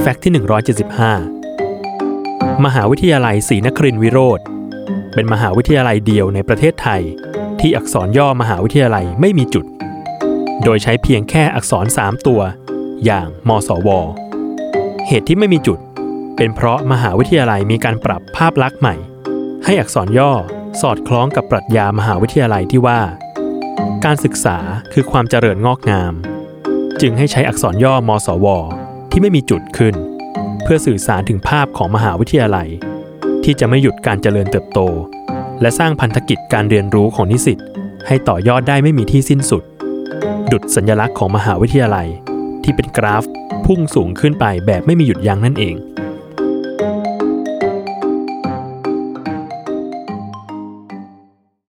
แฟกต์ที่ 175 มหาวิทยาลัยศรีนครินทรวิโรธเป็นมหาวิทยาลัยเดียวในประเทศไทย ที่อักษรย่อมหาวิทยาลัยไม่มีจุด โดยใช้เพียงแค่อักษร 3 ตัว อย่างมสว เหตุที่ไม่มีจุด เป็นเพราะมหาวิทยาลัยมีการปรับภาพลักษณ์ใหม่ ให้อักษรย่อสอดคล้องกับปรัชญามหาวิทยาลัยที่ว่า การศึกษาคือความเจริญงอกงาม จึงให้ใช้อักษรย่อมสว ที่ไม่มีจุดขึ้น เพื่อสื่อสารถึงภาพของมหาวิทยาลัย ที่จะไม่หยุดการเจริญเติบโต และสร้างพันธกิจการเรียนรู้ของนิสิตให้ต่อยอดได้ไม่มีที่สิ้นสุด ดุดสัญลักษณ์ของมหาวิทยาลัย ที่เป็นกราฟพุ่งสูงขึ้นไปแบบไม่มีหยุดยั้งนั่นเอง